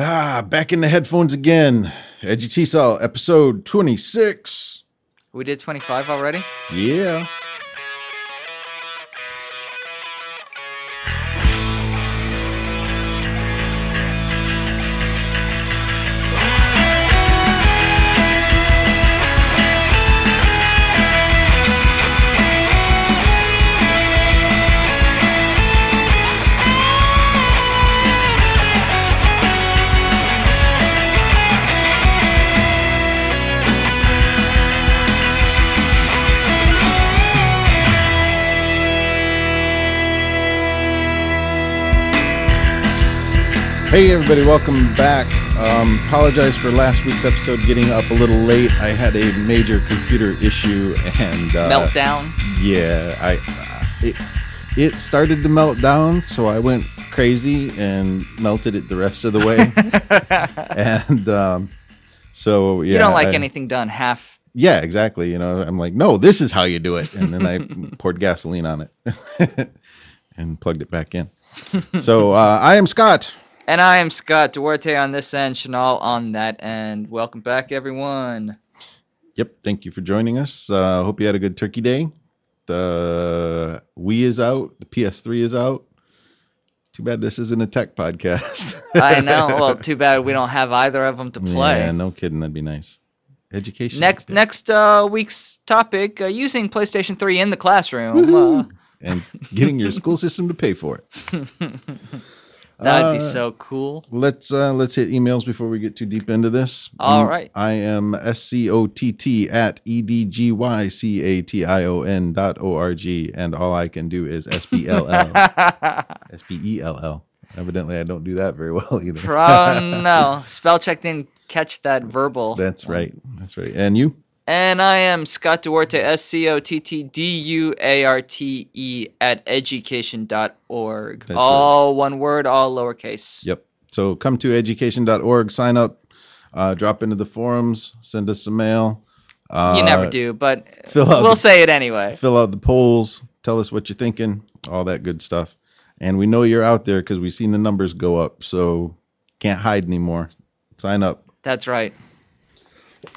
Ah, back in the headphones again. Edgy T Cell, episode 26. We did 25 already? Yeah. Hey, everybody, welcome back. Um, apologize for last week's episode getting up a little late. I had a major computer issue and. Uh, Meltdown? Yeah, I. Uh, it, it started to melt down, so I went crazy and melted it the rest of the way. and um, so, yeah. you don't like I- anything done half. Yeah, exactly. You know, I'm like, no, this is how you do it. And then I poured gasoline on it and plugged it back in. So uh, I am Scott. And I am Scott Duarte on this end, Chanel on that end. Welcome back, everyone. Yep. Thank you for joining us. Uh, hope you had a good Turkey Day. The Wii is out. The PS3 is out. Too bad this isn't a tech podcast. I know. Well, too bad we don't have either of them to play. Yeah, no kidding. That'd be nice. Education. Next next uh, week's topic: uh, using PlayStation 3 in the classroom. Uh, and getting your school system to pay for it. that'd be Uh, so cool. Let's uh, let's hit emails before we get too deep into this. All Mm, right. I am S C O T T at E D G Y C A T I O N dot O R G, and all I can do is S B L L S B E L L. Evidently, I don't do that very well either. Pro, no, spell check didn't catch that verbal. That's right. That's right. And you? And I am Scott Duarte, S C O T T D U A R T E at edgycation.org. That's all one word, all lowercase. Yep. So come to edgycation.org, sign up, uh, drop into the forums, send us some mail. Uh, you never do, but we'll the- say it anyway. fill out the polls, tell us what you're thinking, all that good stuff. And we know you're out there because we've seen the numbers go up, so can't hide anymore. Sign up. That's right.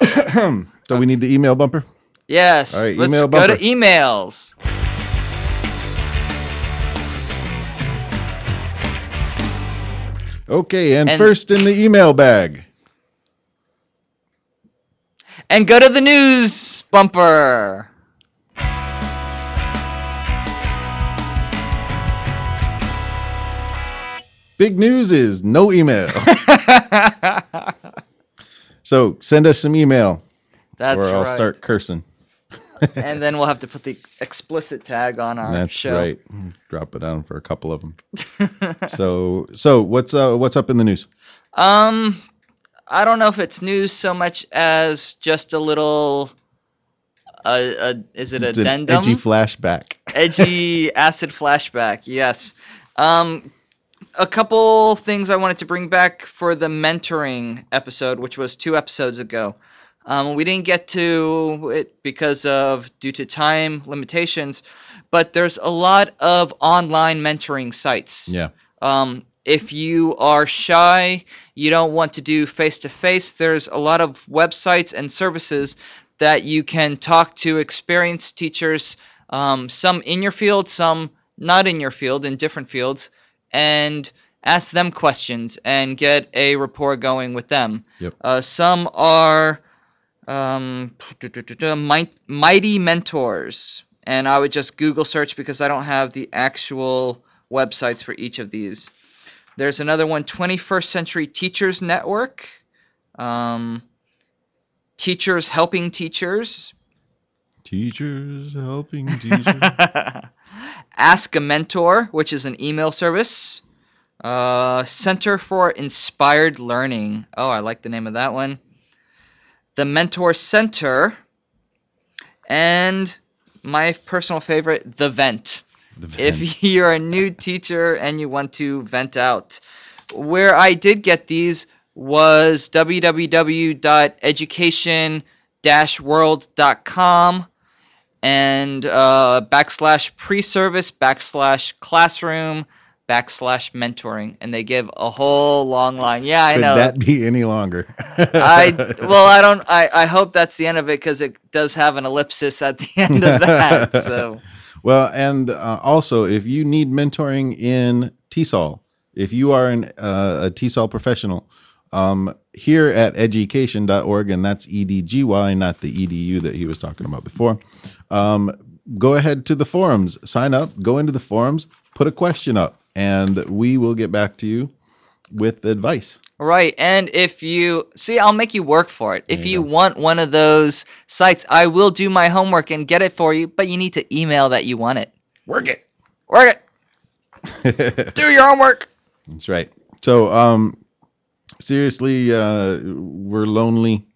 Do so we need the email bumper. Yes. All right, let's email go to emails. Okay, and, And- first in the email bag. And go to the news bumper. Big news is no email. so send us some email, That's or I'll right. start cursing. and then we'll have to put the explicit tag on our That's show. right. Drop it down for a couple of them. so, so what's uh, what's up in the news? Um, I don't know if it's news so much as just a little. Uh, uh, is it It's addendum? edgy flashback. Edgy acid flashback. Yes. Um, a couple things I wanted to bring back for the mentoring episode, which was two episodes ago. Um, we didn't get to it because of due to time limitations, but there's a lot of online mentoring sites. Yeah. Um, if you are shy, you don't want to do face to face, there's a lot of websites and services that you can talk to experienced teachers, um, some in your field, some not in your field, in different fields, and ask them questions and get a rapport going with them. Yep. Uh, some are um, Mi- Mighty Mentors, and I would just Google search because I don't have the actual websites for each of these. There's another one, 21st Century Teachers Network, um, Teachers Helping Teachers, Teachers helping teachers. Ask a Mentor, which is an email service, uh, Center for Inspired Learning. Oh, I like the name of that one. The Mentor Center, and my personal favorite, The Vent. The vent. if you're a new teacher and you want to vent out. Where I did get these was www.education-world.com and uh, backslash pre-service backslash classroom backslash mentoring, and they give a whole long line. Yeah, I Could know. that be any longer? I well, I don't. I, I hope that's the end of it because it does have an ellipsis at the end of that. So Well, and uh, also, if you need mentoring in TESOL, if you are an, uh, a TESOL professional, um, here at edgycation.org, and that's EDGY, not the EDU that he was talking about before, um, go ahead to the forums, sign up, go into the forums, put a question up, and we will get back to you with advice. right, and if you see, I'll make you work for it. If you you want one of those sites, I will do my homework and get it for you. But you need to email that you want it. Work it. Work it. Do your homework. That's right. So, um, seriously, uh, we're lonely.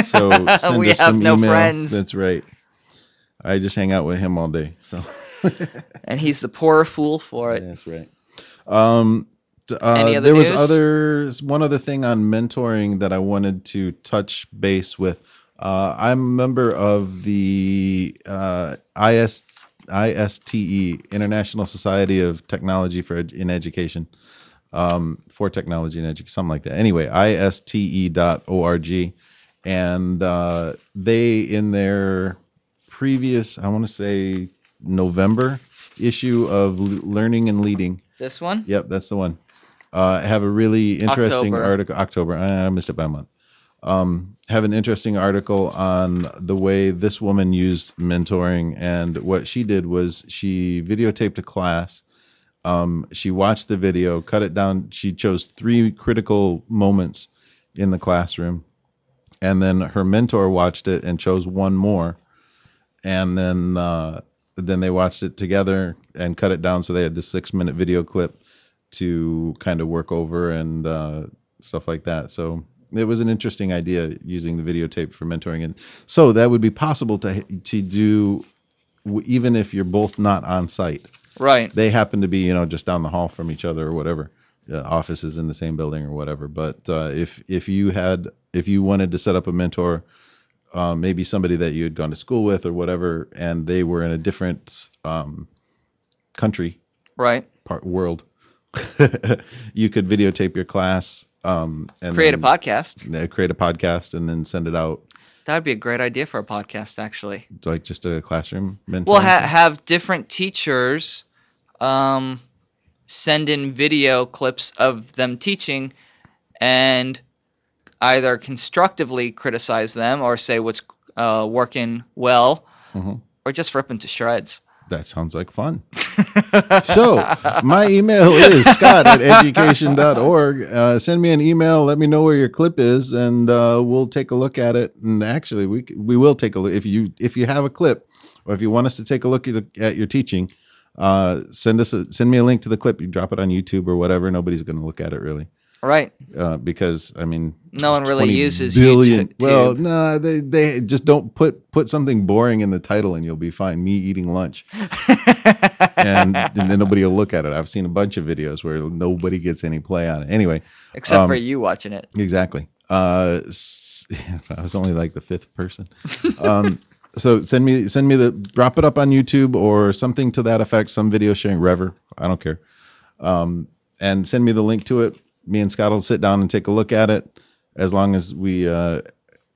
So send We us have some no email. friends. That's right. I just hang out with him all day. So And he's the poor fool for it. that's right. Um, uh, Any other there was news? other one other thing on mentoring that I wanted to touch base with. Uh, I'm a member of the uh, IS ISTE International Society of Technology for Ed- in Education um, for Technology and Education, something like that. Anyway, ISTE.org, and uh, they in their previous, I want to say November issue of L- Learning and Leading. This one? Yep, that's the one. Uh, have a really interesting October. article. October. I missed it by a month. Um, have an interesting article on the way this woman used mentoring, and what she did was she videotaped a class. Um, she watched the video, cut it down. She chose three critical moments in the classroom, and then her mentor watched it and chose one more, and then uh, then they watched it together and cut it down. So they had this six minute video clip to kind of work over and uh, stuff like that. So it was an interesting idea using the videotape for mentoring, and so that would be possible to to do even if you're both not on site. Right. They happen to be you know just down the hall from each other or whatever. Uh, offices in the same building or whatever. But uh, if if you had if you wanted to set up a mentor, uh, maybe somebody that you had gone to school with or whatever, and they were in a different um, country Right. part world, you could videotape your class um, and Create a podcast. uh, create a podcast and then send it out That would be a great idea for a podcast, actually. to like just a classroom mentor. We'll ha- have different teachers um, send in video clips of them teaching and either constructively criticize them or say what's uh, working well Mhm. or just rip them to shreds. that sounds like fun. so my email is scott at edgycation.org. Uh, send me an email. Let me know where your clip is, and uh, we'll take a look at it. And actually, we we will take a look if you if you have a clip, or if you want us to take a look at, at your teaching. Uh, send us a, send me a link to the clip. You drop it on YouTube or whatever. Nobody's going to look at it really, Right. uh, because I mean, No one really uses billion. YouTube. Well, no, they they just don't put put something boring in the title, and you'll be fine. Me eating lunch and, and then nobody will look at it. I've seen a bunch of videos where nobody gets any play on it. Anyway, Except um, for you watching it. exactly. Uh, I was only like the fifth person. Um, so send me send me the drop it up on YouTube or something to that effect. Some video sharing, Revver. I don't care. Um, and send me the link to it. Me and Scott will sit down and take a look at it as long as we uh,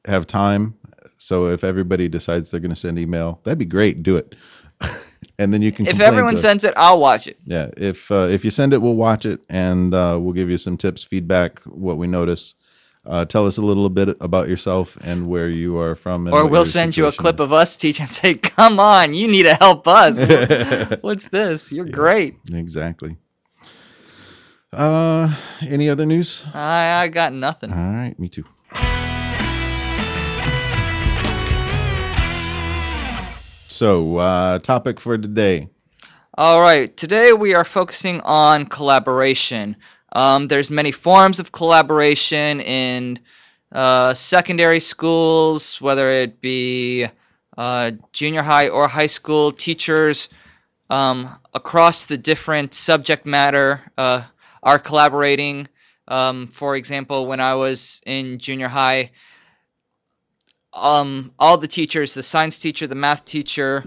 have time. So if everybody decides they're going to send email, that'd be great. Do it. and then you can. If everyone sends it, I'll watch it. Yeah, if uh, if you send it, we'll watch it and uh, we'll give you some tips, feedback, what we notice. Uh, tell us a little bit about yourself and where you are from. And Or we'll send you a clip of us teaching and say, "Come on, you need to help us. What's this? You're great." Exactly. Uh, any other news? I I got nothing. All right, me too. So, uh, topic for today. All right, today we are focusing on collaboration. Um, there's many forms of collaboration in uh, secondary schools, whether it be uh, junior high or high school teachers um, across the different subject matter uh, are collaborating. Um, for example, when I was in junior high, um, all the teachers, the science teacher, the math teacher,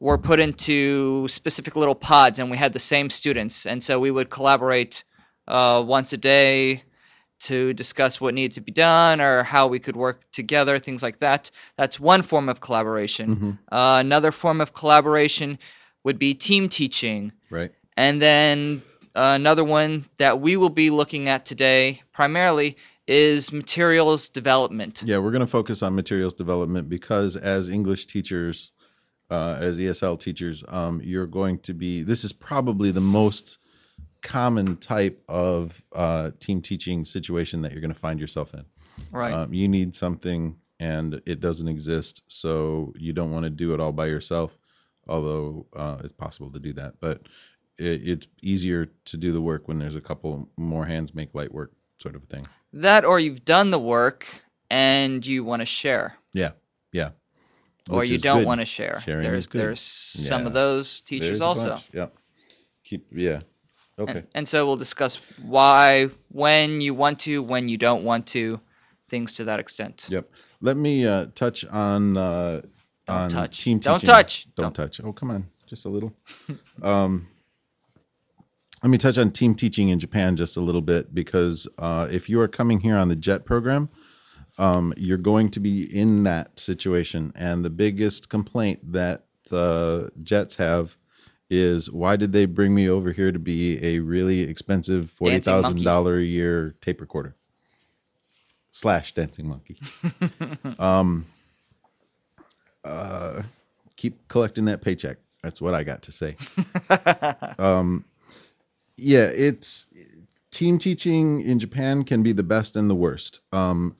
were put into specific little pods, and we had the same students, and so we would collaborate uh, once a day to discuss what needed to be done or how we could work together, things like that. That's one form of collaboration. Mhm. Uh, another form of collaboration would be team teaching. Right. And then another one that we will be looking at today primarily is materials development. Yeah, we're going to focus on materials development because as English teachers, uh, as ESL teachers, um, you're going to be. This is probably the most common type of uh, team teaching situation that you're going to find yourself in. Right. Um, you need something and it doesn't exist, so you don't want to do it all by yourself. Although uh, it's possible to do that, but it, it's easier to do the work when there's a couple more hands make light work, sort of a thing. that or you've done the work and you want to share. Yeah, yeah. or Which you don't want to share. Sharing there's there's some Yeah. of those teachers There's also. Yeah. Keep yeah. Okay. And, and so we'll discuss why, when you want to, when you don't want to, things to that extent. Yep. Let me uh, touch on uh, Don't on touch. team Don't touch. Don't, Don't- touch. Oh, come on, just a little. um, let me touch on team teaching in Japan just a little bit because uh, if you are coming here on the JET program, um, you're going to be in that situation, and the biggest complaint that uh, Jets have is why did they bring me over here to be a really expensive forty thousand dollar a year tape recorder slash dancing monkey? um, uh, keep collecting that paycheck. That's what I got to say. um, yeah, it's team teaching in Japan can be the best and the worst. Um,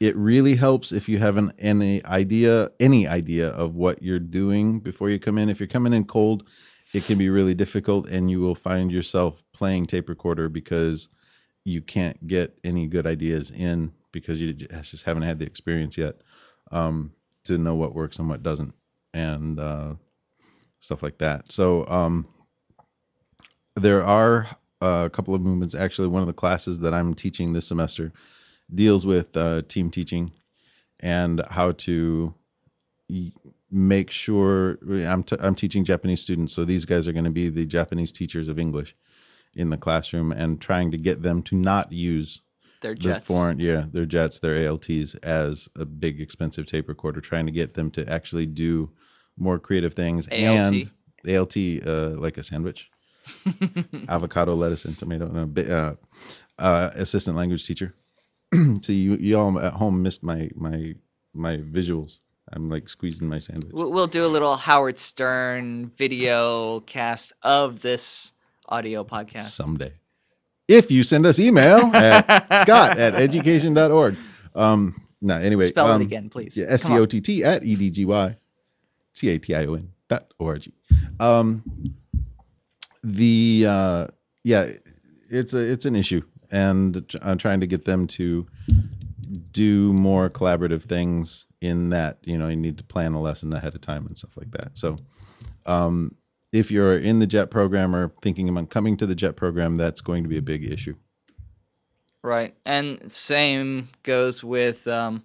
it really helps if you have an any idea any idea of what you're doing before you come in. If you're coming in cold, it can be really difficult, and you will find yourself playing tape recorder because you can't get any good ideas in because you just haven't had the experience yet um, to know what works and what doesn't, and uh, stuff like that. So um, there are uh, a couple of movements. Actually, one of the classes that I'm teaching this semester deals with uh, team teaching and how to make sure I'm, t- I'm teaching Japanese students, so these guys are going to be the Japanese teachers of English in the classroom and trying to get them to not use They're the jets. foreign yeah their jets their ALTs as a big expensive tape recorder trying to get them to actually do more creative things ALT? and ALT uh, like a sandwich avocado lettuce and tomato no, bi- uh, uh, assistant language teacher See, you you all at home missed my my my visuals I'm like squeezing my sandwich We'll, do a little Howard Stern video cast of this audio podcast. someday if you send us email at scott at edgycation.org um no anyway Spell um, it again, please. Yeah. S C O T T at E D G Y C A T I O N dot O R G. Um, the uh, yeah, it's a it's an issue, and I'm trying to get them to do more collaborative things. In that, you know, you need to plan a lesson ahead of time and stuff like that. So, um, if you're in the JET program or thinking about coming to the JET program, that's going to be a big issue. Right, and same goes with um,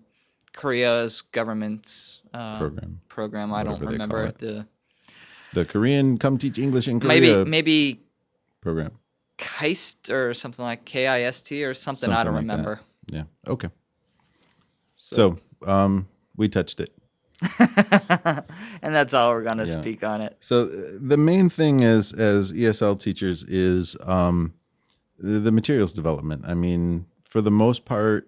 Korea's government uh, Program. program. I don't Whatever call remember the The Korean Come Teach English in Korea maybe maybe program. KIST or something like K I S T or something. I don't like that. remember. Yeah. Okay. So, um, we touched it. and that's all we're gonna Yeah. speak on it. So uh, the main thing is, as ESL teachers, is um, the, the materials development. I mean, for the most part,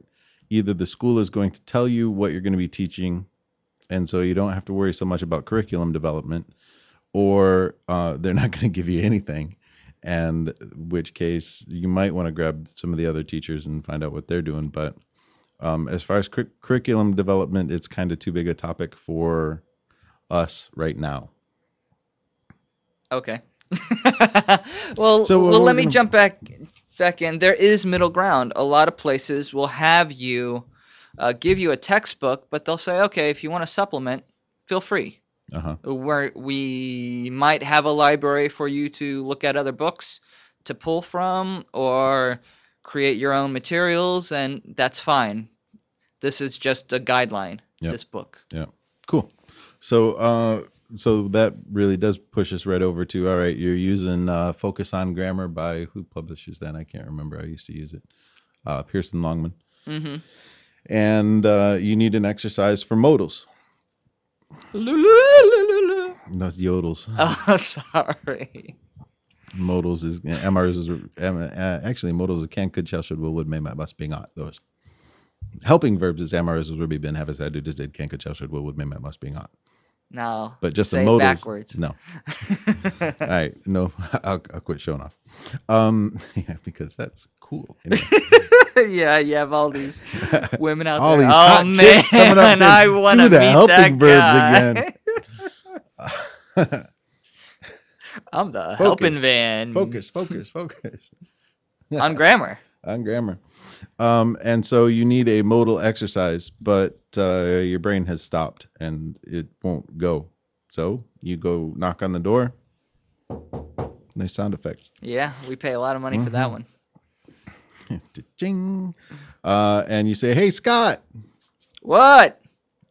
either the school is going to tell you what you're going to be teaching, and so you don't have to worry so much about curriculum development, or uh, they're not going to give you anything. And which case, you might want to grab some of the other teachers and find out what they're doing. But um, as far as cur- curriculum development, it's kind of too big a topic for us right now. Okay. well, So, uh, well, let me gonna- jump back back in. There is middle ground. A lot of places will have you uh, give you a textbook, but they'll say, okay, if you want to supplement, feel free. Uh huh. Where we might have a library for you to look at other books to pull from, or create your own materials, and that's fine. This is just a guideline. Yep. This book. Yeah. Cool. So uh, so that really does push us right over to all right. You're using uh, Focus on Grammar by who publishes that? I can't remember. I used to use it. Uh, Pearson Longman, Mm-hmm. and uh, you need an exercise for modals. Oh, That's yodels. sorry. Modals is MRs is uh, actually modals is can could shall should will would may might must be not those. Helping verbs is MRs is would be been have is had do does did can could shall should will would may might must be not. No. But just say the modals. backwards. No. All right. No, I'll, I'll quit showing off. Um, yeah, because that's cool. Anyway. yeah, you have all these women out All there. these oh hot man, chicks coming up saying, I want to "Do the meet helping that guy. again." I'm the Focus. helping van. focus, focus, focus. on grammar. on grammar. Um, and so you need a modal exercise, but uh, your brain has stopped and it won't go. So you go knock on the door. Nice sound effect. Yeah, we pay a lot of money for Mm-hmm. that one. Ching. Uh, and you say, "Hey Scott, What?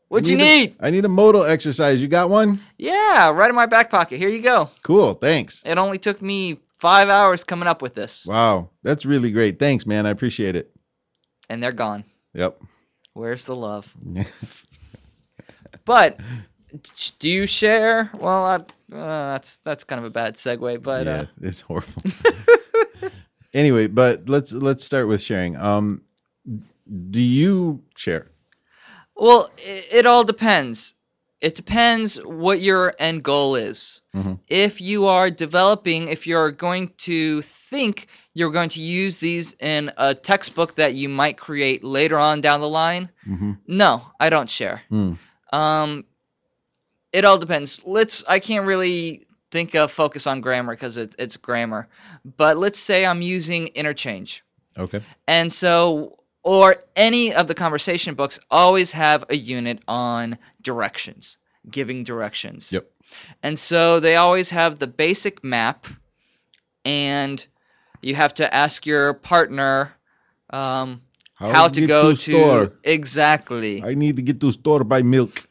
What'd you need? I need a modal exercise. You got one? Yeah, right in my back pocket. Here you go. Cool. Thanks. It only took me five hours coming up with this, Wow, that's really great. Thanks, man. I appreciate it. and they're gone. Yep. Where's the love? But do you share? Well, I, uh, that's that's kind of a bad segue, but yeah, uh, it's horrible. anyway, but let's let's start with sharing. Um, do you share? well, it, it all depends. It depends what your end goal is. Mhm. If you are developing, if you're going to think you're going to use these in a textbook that you might create later on down the line, Mm-hmm. no, I don't share. Mm. Um, it all depends. Let's. I can't really think of focus on grammar because it, it's grammar, but let's say I'm using interchange, Okay. and so or any of the conversation books always have a unit on directions, giving directions. Yep. And so they always have the basic map, and you have to ask your partner um, how, to get go to, store? exactly I need to get to store buy milk.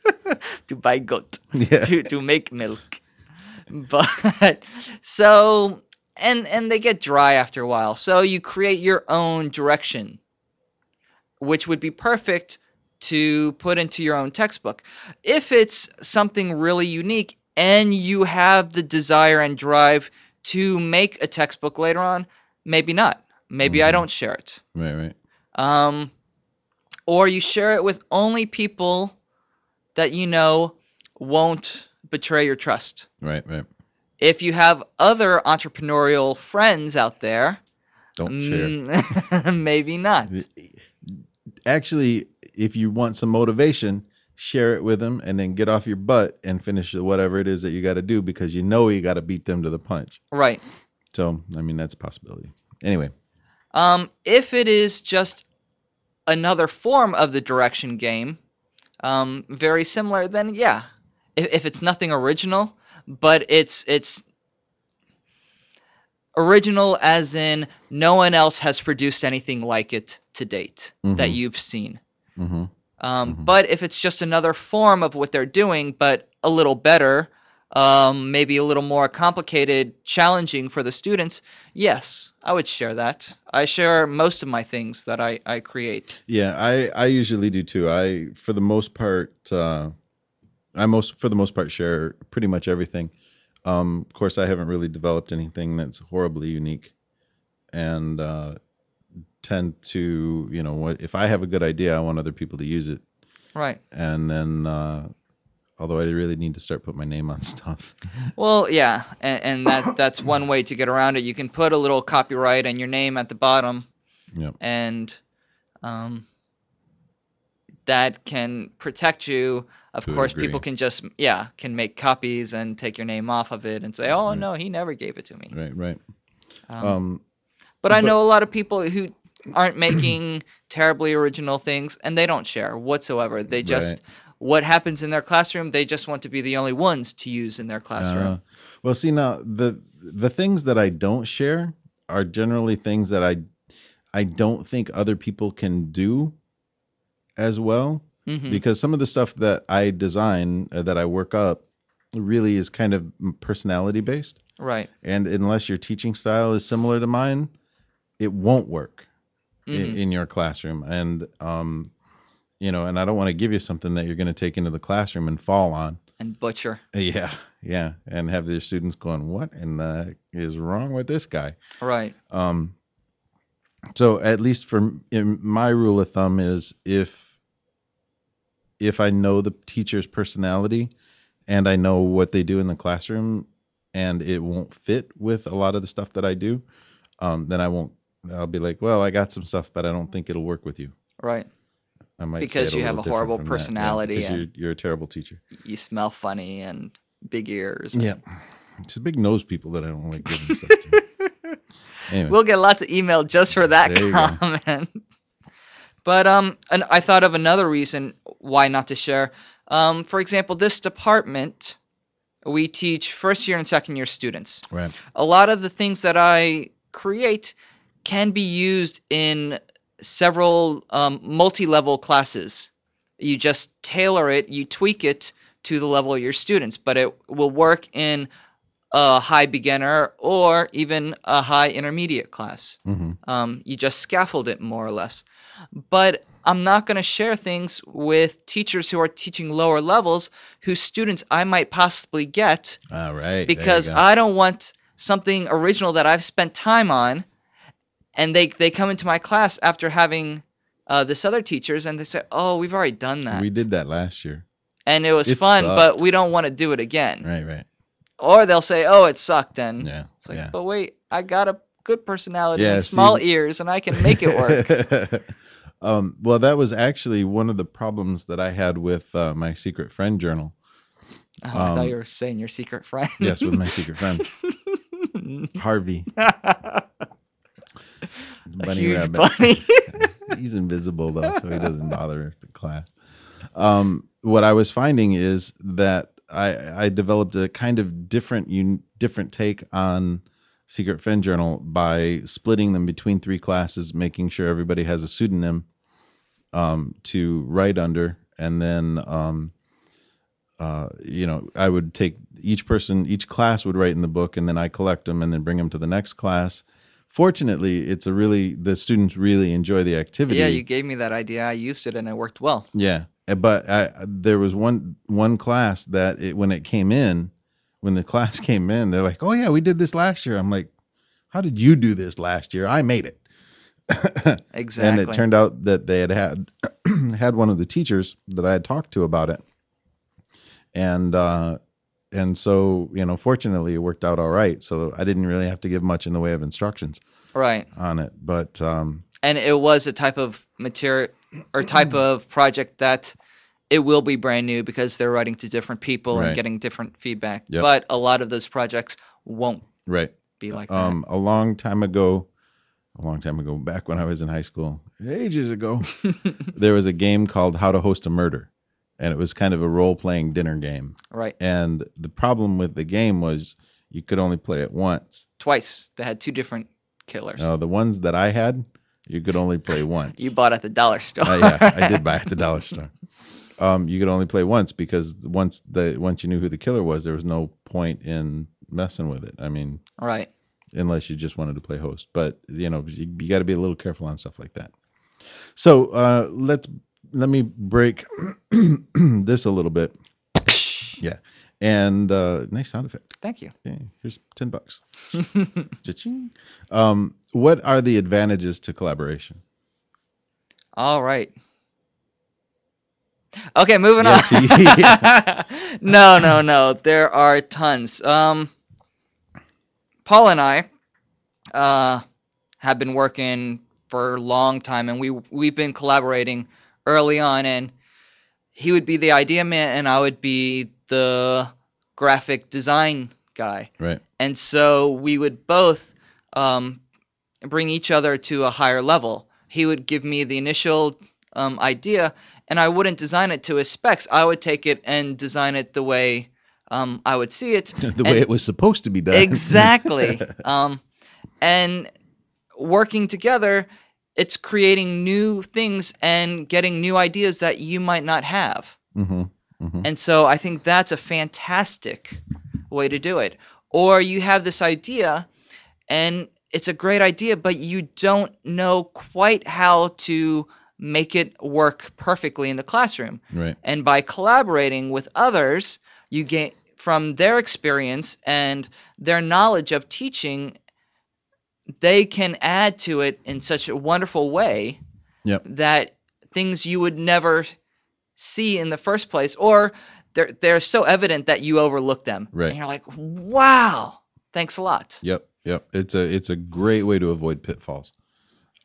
to buy goat Yeah. to to make milk. But so and and they get dry after a while. So you create your own direction, which would be perfect to put into your own textbook. If it's something really unique and you have the desire and drive to make a textbook later on, maybe not. Maybe I Mhm. don't share it. Right. Right. Um, or you share it with only people that you know won't betray your trust. Right. Right. If you have other entrepreneurial friends out there, Don't share. mm, maybe not. Actually, if you want some motivation, share it with them, and then get off your butt and finish whatever it is that you got to do because you know you got to beat them to the punch. Right. So, I mean, that's a possibility. Anyway. Um, if it is just another form of the direction game, um, very similar, then yeah. If, if it's nothing original, but it's it's original as in no one else has produced anything like it to date that Mhm. you've seen. Mm-hmm. Um, Mhm. But if it's just another form of what they're doing, but a little better, um, maybe a little more complicated, challenging for the students, yes, I would share that. I share most of my things that I, I create. Yeah, I I usually do too. I for the most part uh I most for the most part share pretty much everything. Um of course I haven't really developed anything that's horribly unique and uh tend to, you know, if I have a good idea, I want other people to use it. Right. And then uh although I really need to start putting my name on stuff. Well, yeah, and, and that that's one way to get around it. You can put a little copyright and your name at the bottom, Yep. and um, that can protect you. Of To course, people can just yeah can make copies and take your name off of it and say, oh Right. no, he never gave it to me. Right, right. Um, Um but I know a lot of people who aren't making terribly original things and they don't share whatsoever. They just Right. what happens in their classroom, they just want to be the only ones to use in their classroom. Uh, well, see now the the things that I don't share are generally things that I I don't think other people can do as well hmm because some of the stuff that I design uh, that I work up really is kind of personality based. Right. And unless your teaching style is similar to mine, it won't work in, Mhm. in your classroom. And, um, you know, and I don't want to give you something that you're going to take into the classroom and fall on. And butcher. Yeah, yeah, and have their students going, "What in the is wrong with this guy?" Right. Um, so at least for in my rule of thumb is if if I know the teacher's personality and I know what they do in the classroom and it won't fit with a lot of the stuff that I do, um, then I won't. I'll be like, "Well, I got some stuff, but I don't think it'll work with you." Right. I might Because you have a horrible personality yeah, and- you're, you're a terrible teacher. You smell funny and big ears. and- Yeah. It's the big nose people that I don't like giving stuff to. Anyway. We'll get lots of email just for that There you go. comment. But um, and I thought of another reason why not to share. Um, for example, this department, we teach first year and second year students. right. A lot of the things that I create can be used in several um, multi-level classes. You just tailor it, you tweak it to the level of your students, but it will work in a high beginner or even a high intermediate class. hmm Um, you just scaffold it more or less. But I'm not going to share things with teachers who are teaching lower levels whose students I might possibly get All right. because. I don't want something original that I've spent time on, and they they come into my class after having uh, this other teachers, and they say, "Oh, we've already done that, we did that last year. and it was It fun, sucked. but we don't want to do it again." Right. Right. Or they'll say, "Oh, it sucked," and Yeah. it's like, yeah. "But wait, I got a good personality Yeah, and see- small ears, and I can make it work." um, well, that was actually one of the problems that I had with uh, my secret friend journal. Oh, I thought Um, you were saying your secret friend. Yes, with my secret friend Harvey, bunny rabbit. bunny. He's invisible though, so he doesn't bother the class. Um, what I was finding is that I, I developed a kind of different un, different take on Secret Friend Journal by splitting them between three classes, making sure everybody has a pseudonym um, to write under, and then um, uh, you know I would take each person, each class would write in the book, and then I collect them and then bring them to the next class. Fortunately, it's a really the students really enjoy the activity. yeah, you gave me that idea. I used it, and it worked well. Yeah, but I, there was one one class that it, when it came in, when the class came in, they're like, "Oh yeah, we did this last year." I'm like, "How did you do this last year? I made it." Exactly. And it turned out that they had had had one of the teachers that I had talked to about it, and uh, and so you know, fortunately, it worked out all right. So I didn't really have to give much in the way of instructions right. on it. But um, and it was a type of material or type of project that it will be brand new because they're writing to different people Right. and getting different feedback. Yep. But a lot of those projects won't right, be like um, a long time ago, a long time ago, back when I was in high school, ages ago, there was a game called How to Host a Murder, and it was kind of a role-playing dinner game. right. And the problem with the game was you could only play it once. Twice. They had two different killers. Uh, the ones that I had, you could only play once. You bought at the dollar store. Uh, yeah, I did buy at the dollar store. Um, you could only play once because once the once you knew who the killer was, there was no point in messing with it. I mean, right. unless you just wanted to play host. But you know, you, you got to be a little careful on stuff like that. So uh, let's let me break this a little bit. Yeah, and uh, nice sound effect. Thank you. Okay, here's ten bucks. Um, what are the advantages to collaboration? All right. Okay, moving Yeah, on. no, no, no. There are tons. Um, Paul and I uh, have been working for a long time, and we we've been collaborating early on. And he would be the idea man, and I would be the graphic design guy. Right. And so we would both um, bring each other to a higher level. He would give me the initial um, idea, and I wouldn't design it to his specs. I would take it and design it the way um, I would see it. the way it was supposed to be done. exactly. um, and working together, it's creating new things and getting new ideas that you might not have. hmm Mhm. And so I think that's a fantastic way to do it. Or you have this idea and it's a great idea, but you don't know quite how to make it work perfectly in the classroom. Right. And by collaborating with others, you gain from their experience and their knowledge of teaching, they can add to it in such a wonderful way Yep. that things you would never see in the first place, or they're they're so evident that you overlook them. Right. And you're like, wow, thanks a lot. Yep, yep. It's a it's a great way to avoid pitfalls.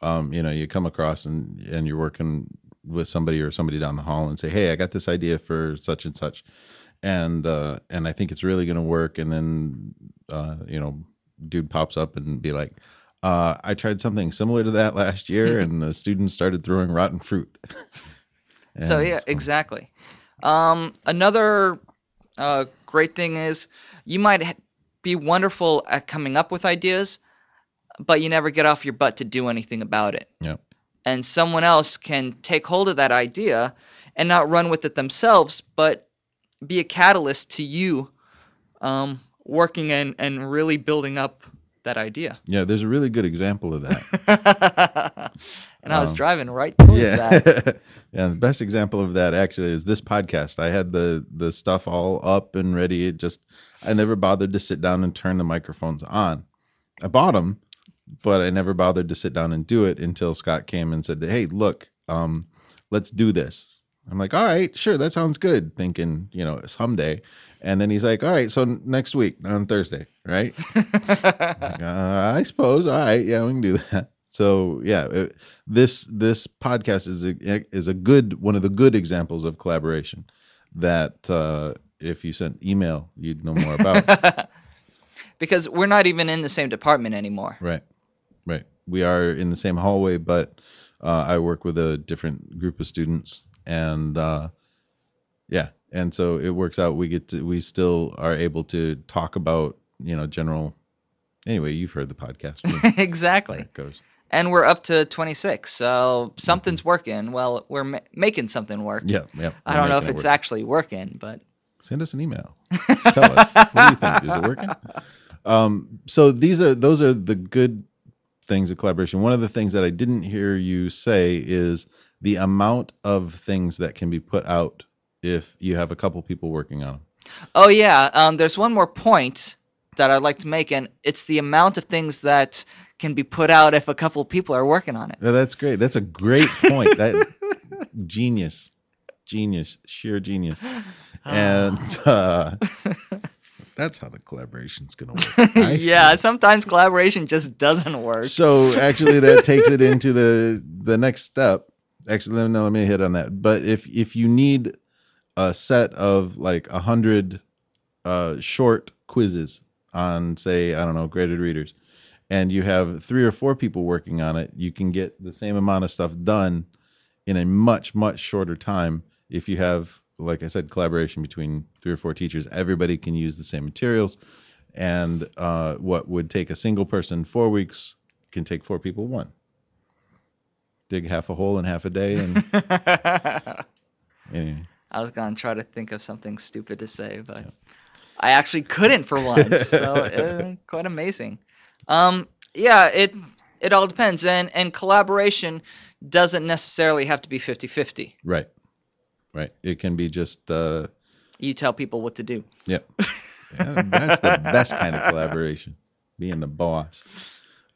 Um, you know, you come across and and you're working with somebody or somebody down the hall and say, "Hey, I got this idea for such and such," and uh, and I think it's really going to work. And then, uh, you know, dude pops up and be like, uh, "I tried something similar to that last year, and the students started throwing rotten fruit." so yeah, exactly. Um, another uh, great thing is you might ha- be wonderful at coming up with ideas, but you never get off your butt to do anything about it. Yep. And someone else can take hold of that idea and not run with it themselves, but be a catalyst to you um, working and, and really building up that idea. Yeah, there's a really good example of that. and I was Um, driving right towards yeah. that. yeah, the best example of that actually is this podcast. I had the the stuff all up and ready. It just I never bothered to sit down and turn the microphones on. I bought them, but I never bothered to sit down and do it until Scott came and said, "Hey, look, um, let's do this." I'm like, "All right, sure, that sounds good." Thinking, you know, someday. And then he's like, "All right, so next week on Thursday, right?" Like, uh, I suppose. All right, yeah, we can do that. So yeah, it, this this podcast is a is a good one of the good examples of collaboration that uh, if you sent email, you'd know more about. because we're not even in the same department anymore. right, right. We are in the same hallway, but uh, I work with a different group of students, and uh, yeah, and so it works out. We get to we still are able to talk about you know general. Anyway, you've heard the podcast. Exactly. it goes. And we're up to 26, so something's working. Well, we're ma- making something work. Yeah, yeah. I don't know if it it's work. actually working, but Send us an email. Tell us. What do you think? Is it working? Um, so these are those are the good things of collaboration. One of the things that I didn't hear you say is the amount of things that can be put out if you have a couple people working on them. oh yeah, um, there's one more point that I'd like to make, and it's the amount of things that can be put out if a couple of people are working on it. That's great. That's a great point. That genius, genius, sheer genius, and uh, that's how the collaboration's gonna work. Yeah, sometimes collaboration just doesn't work. So actually, that takes it into the the next step. Actually, let me, let me hit on that. But if if you need a set of like a hundred uh, short quizzes on, say, I don't know, graded readers, and you have three or four people working on it, you can get the same amount of stuff done in a much much shorter time if you have, like I said, collaboration between three or four teachers. Everybody can use the same materials, and uh, what would take a single person four weeks can take four people one. Dig half a hole in half a day, and anyway, I was gonna try to think of something stupid to say, but I actually couldn't for once. so uh, quite amazing. Um, yeah, it it all depends, and and collaboration doesn't necessarily have to be 50-50. right, right. It can be just, uh, You tell people what to do. yep. Yeah, that's the best kind of collaboration, being the boss.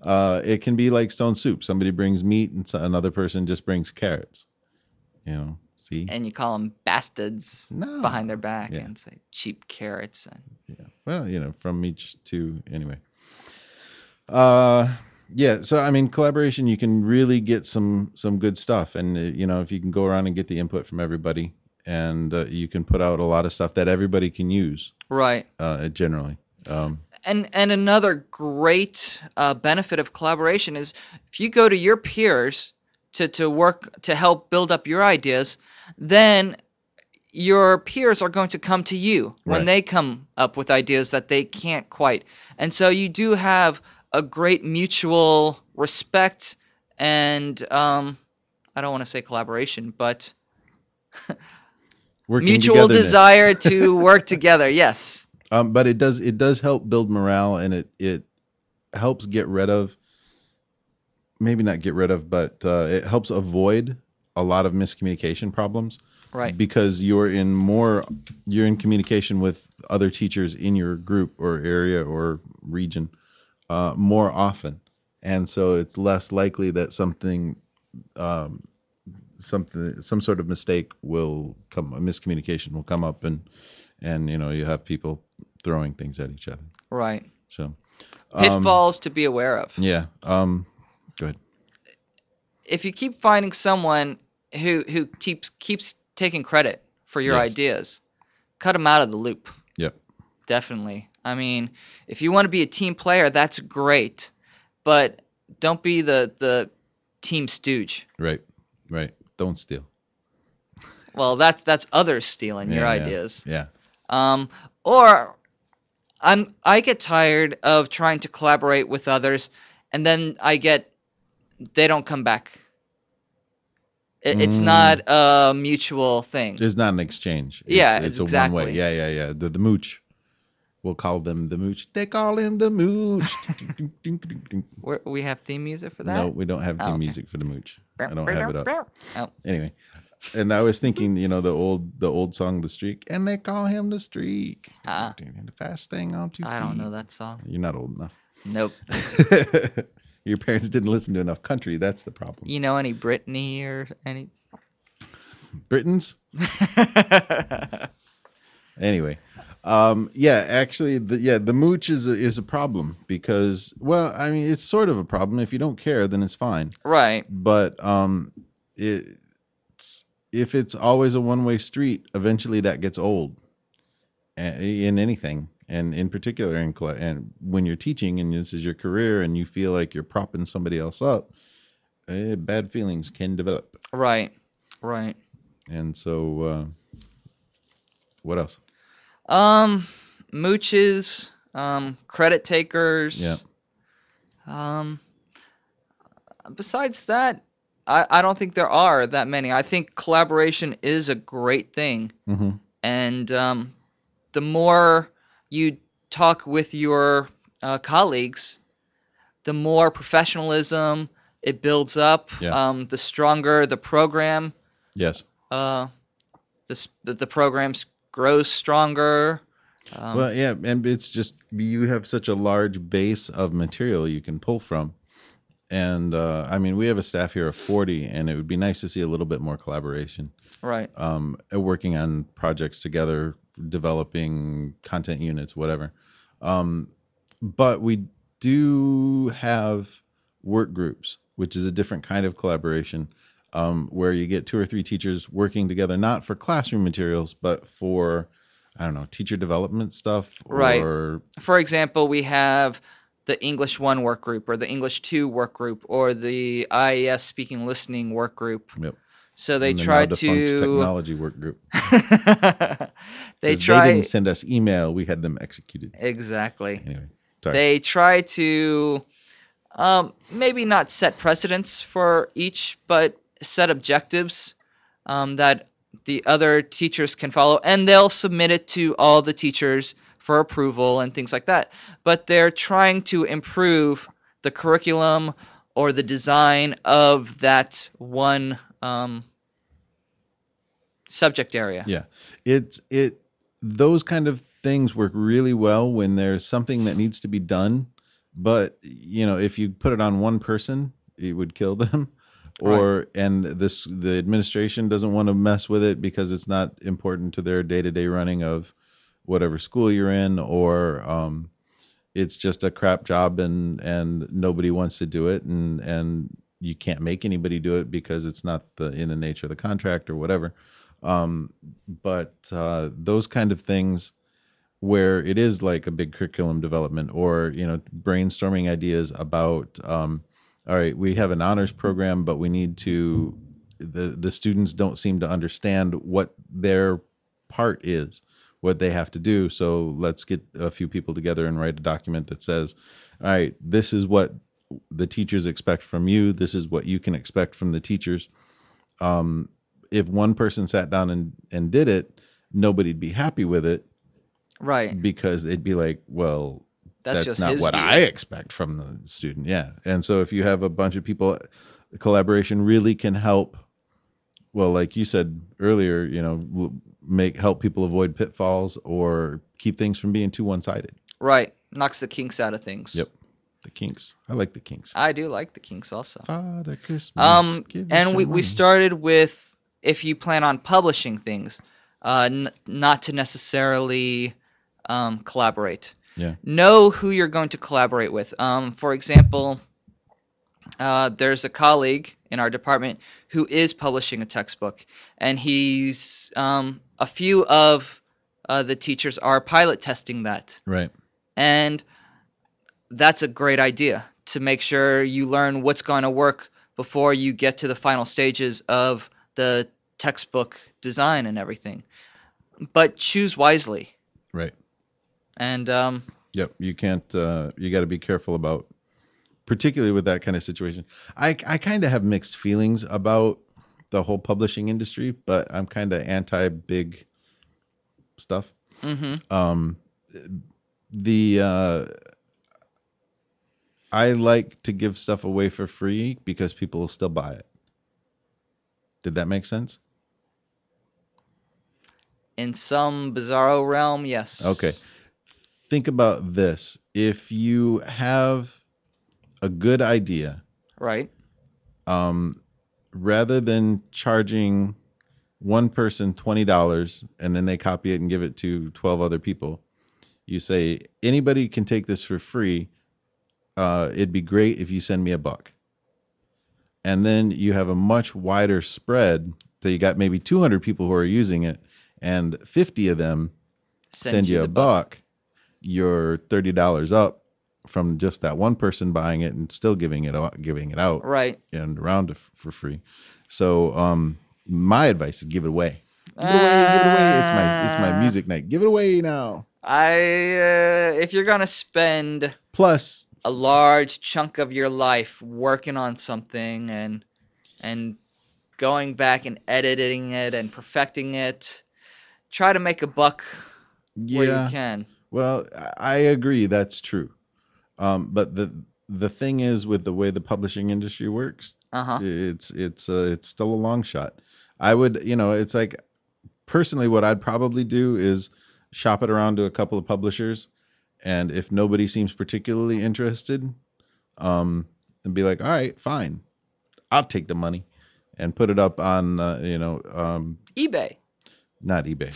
Uh, it can be like stone soup. Somebody brings meat, and another person just brings carrots. You know, see? And you call them bastards No. behind their back Yeah. and say cheap carrots. And Yeah. Well, you know, from each to anyway. Uh yeah, so I mean collaboration you can really get some some good stuff and uh, you know, if you can go around and get the input from everybody and uh, you can put out a lot of stuff that everybody can use right. uh generally. Um And and another great uh, benefit of collaboration is if you go to your peers to, to work to help build up your ideas, then your peers are going to come to you when Right. they come up with ideas that they can't quite. And so you do have a great mutual respect and um, I don't want to say collaboration, but Mutual desire to work together. Yes. Um, but it does it does help build morale and it it helps get rid of maybe not get rid of, but uh, it helps avoid a lot of miscommunication problems Right. because you're in more you're in communication with other teachers in your group or area or region uh, more often, and so it's less likely that something um, something some sort of mistake will come a miscommunication will come up and and you know you have people throwing things at each other Right. so um, Pitfalls to be aware of. yeah um go ahead if you keep finding someone who who keeps keeps taking credit for your Yes. ideas, cut them out of the loop. yep Definitely. I mean, if you want to be a team player, that's great, but don't be the the team stooge. right right don't steal Well, that's that's others stealing your Yeah, yeah, ideas. yeah Um, or I'm I get tired of trying to collaborate with others, and then I get they don't come back. It, It's Mm. not a mutual thing. It's not an exchange. It's, Yeah, it's a exactly. one way. Yeah, yeah, yeah. The the mooch. We'll call them the mooch. They call him the mooch. We're, we have theme music for that. no, we don't have Oh, theme okay. music for the mooch. I don't have it up. Oh, Anyway, and I was thinking, you know, the old the old song, the streak, and they call him the streak. Ah. the fast thing on two I don't know that song. You're not old enough. Nope. Your parents didn't listen to enough country. That's the problem. You know any Britney or any? Britons. Anyway, um, yeah, actually, the, yeah, the mooch is a, is a problem because, well, I mean, it's sort of a problem. If you don't care, then it's fine. right. But um, it's if it's always a one way street, eventually that gets old. In anything, and in particular in and when you're teaching and this is your career and you feel like you're propping somebody else up, eh, bad feelings can develop. Right. Right. And so, uh, what else? Um, mooches, um, credit takers. Yeah. Um, besides that, I, I don't think there are that many. I think collaboration is a great thing, hmm and um, the more you talk with your uh, colleagues, the more professionalism it builds up. Yeah. Um, the stronger the program. Yes. Uh, this the, the programs grows stronger. Um, well, yeah, and it's just you have such a large base of material you can pull from, and uh, I mean we have a staff here of forty, and it would be nice to see a little bit more collaboration, right. um, working on projects together, developing content units, whatever. Um, but we do have work groups, which is a different kind of collaboration, um, where you get two or three teachers working together, not for classroom materials, but for I don't know, teacher development stuff, Right. or For example, we have the English 1 work group or the English 2 work group or the IES speaking listening work group. Yep. So they the try to technology work group. they try They didn't send us email; we had them executed. exactly. Anyway, sorry. They try to um, maybe not set precedents for each, but set objectives um, that the other teachers can follow, and they'll submit it to all the teachers for approval and things like that. But they're trying to improve the curriculum or the design of that one um, subject area. Yeah, it's it. Those kind of things work really well when there's something that needs to be done, but you know, if you put it on one person, it would kill them. Or and this the administration doesn't want to mess with it because it's not important to their day-to-day running of whatever school you're in, or um, it's just a crap job and and nobody wants to do it, and and you can't make anybody do it because it's not the in the nature of the contract or whatever. Um, but uh, those kind of things where it is like a big curriculum development or you know brainstorming ideas about um, all right we have an honors program but we need to the the students don't seem to understand what their part is what they have to do. So let's get a few people together and write a document that says all right this is what the teachers expect from you this is what you can expect from the teachers um, if one person sat down and, and did it, nobody'd be happy with it Right. because it'd be like, well, That's, that's, just not what view. I expect from the student. Yeah. And so if you have a bunch of people, collaboration really can help. Well, like you said earlier, you know, make help people avoid pitfalls or keep things from being too one-sided. Right. Knocks the kinks out of things. Yep. The kinks. I like the kinks. I do like the kinks also. Father Christmas. Um, and we, we started with if you plan on publishing things, uh, n- not to necessarily um, collaborate. Yeah. Know who you're going to collaborate with. Um, for example, uh, there's a colleague in our department who is publishing a textbook, and he's um, a few of uh, the teachers are pilot testing that. Right. And that's a great idea to make sure you learn what's going to work before you get to the final stages of the textbook design and everything. But choose wisely. Right. And um, Yep. You can't. Uh, you got to be careful about, particularly with that kind of situation. I I kind of have mixed feelings about the whole publishing industry, but I'm kind of anti big stuff. mhm. Um, the uh, I like to give stuff away for free because people will still buy it. Did that make sense? in some bizarro realm, yes. Okay. Think about this. If you have a good idea, Right. um, rather than charging one person $20 and then they copy it and give it to 12 other people, you say, anybody can take this for free. Uh, it'd be great if you send me a buck. And then you have a much wider spread. So you got maybe 200 people who are using it, and 50 of them send, you, the a buck, you're thirty dollars up from just that one person buying it and still giving it out, giving it out Right. and around f- for free. So um, my advice is give it away. Give it away, give it away. It's my it's my Uh, music night. Give it away now. I uh, if you're gonna spend Plus, a large chunk of your life working on something and and going back and editing it and perfecting it, try to make a buck where yeah. you can. Well, I- agree. That's true. Um, but the the thing is, with the way the publishing industry works, Uh huh. it's it's uh, it's still a long shot. I would, you know, it's like personally, what I'd probably do is shop it around to a couple of publishers, and if nobody seems particularly interested, um, and be like, all right, fine, I'll take the money, and put it up on, uh, you know, um, eBay. not eBay.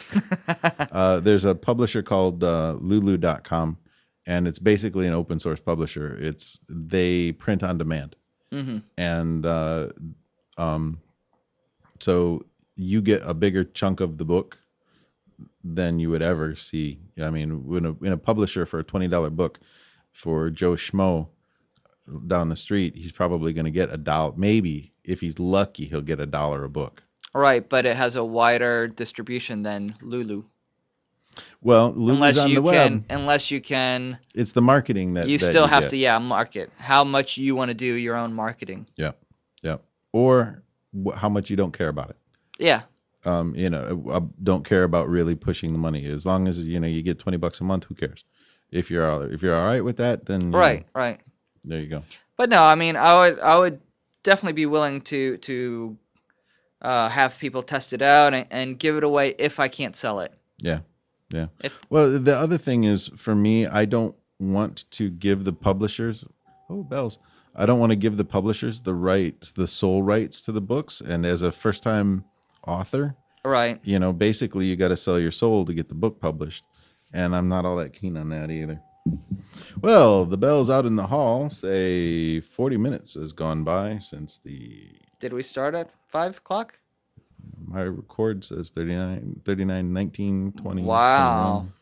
uh, there's a publisher called uh, Lulu.com, and it's basically an open source publisher. It's they print on demand hmm and uh, um, so you get a bigger chunk of the book than you would ever see. I mean, when a, in a publisher for a twenty dollar book for Joe Schmo down the street, he's probably going to get a dollar. Maybe if he's lucky, he'll get a dollar a book. Right, but it has a wider distribution than Lulu. Well, Lulu's unless on you the web. can, unless you can, It's the marketing that you that still have get. to, yeah, market. How much you want to do your own marketing? Yeah, yeah. Or wh- how much you don't care about it. Yeah, um, you know, uh, don't care about really pushing the money. As long as you know you get twenty bucks a month, who cares? If you're all, if you're all right with that, then you know, right, right. there you go. But no, I mean, I would I would definitely be willing to to uh, have people test it out and, and give it away if I can't sell it. Yeah, yeah. If- Well, the other thing is for me, I don't want to give the publishers. Oh, bells! I don't want to give the publishers the rights, the sole rights to the books. And as a first-time author, Right. you know, basically you got to sell your soul to get the book published, and I'm not all that keen on that either. Well, the bells out in the hall say 40 minutes has gone by since the Did we start at five o'clock? my record says 39, 39, 19, 20. Wow. 21.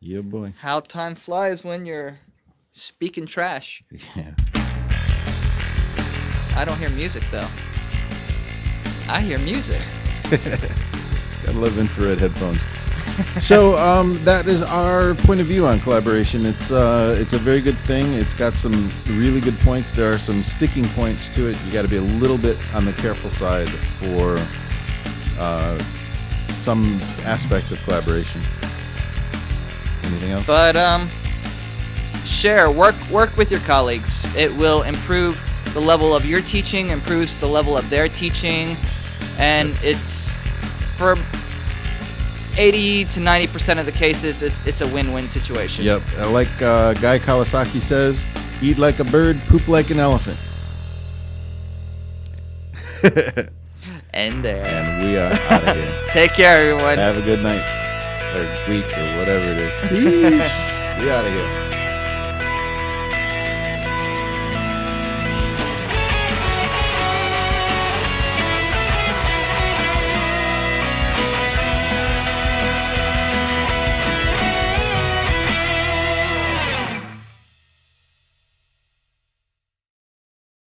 Yeah, boy. How time flies when you're speaking trash. Yeah. I don't hear music though. I hear music. Gotta love infrared headphones. so um, that is our point of view on collaboration. It's uh, it's a very good thing. It's got some really good points. There are some sticking points to it. You got to be a little bit on the careful side for uh, some aspects of collaboration. Anything else? But um, share, work, work with your colleagues. It will improve the level of your teaching, improves the level of their teaching, and it's for 80 to 90 percent of the cases, it's it's a win-win situation. Yep. Uh, Like uh, Guy Kawasaki says, eat like a bird, poop like an elephant. And there. and we are out of here. Take care, everyone. Have a good night or week or whatever it is. we out of here.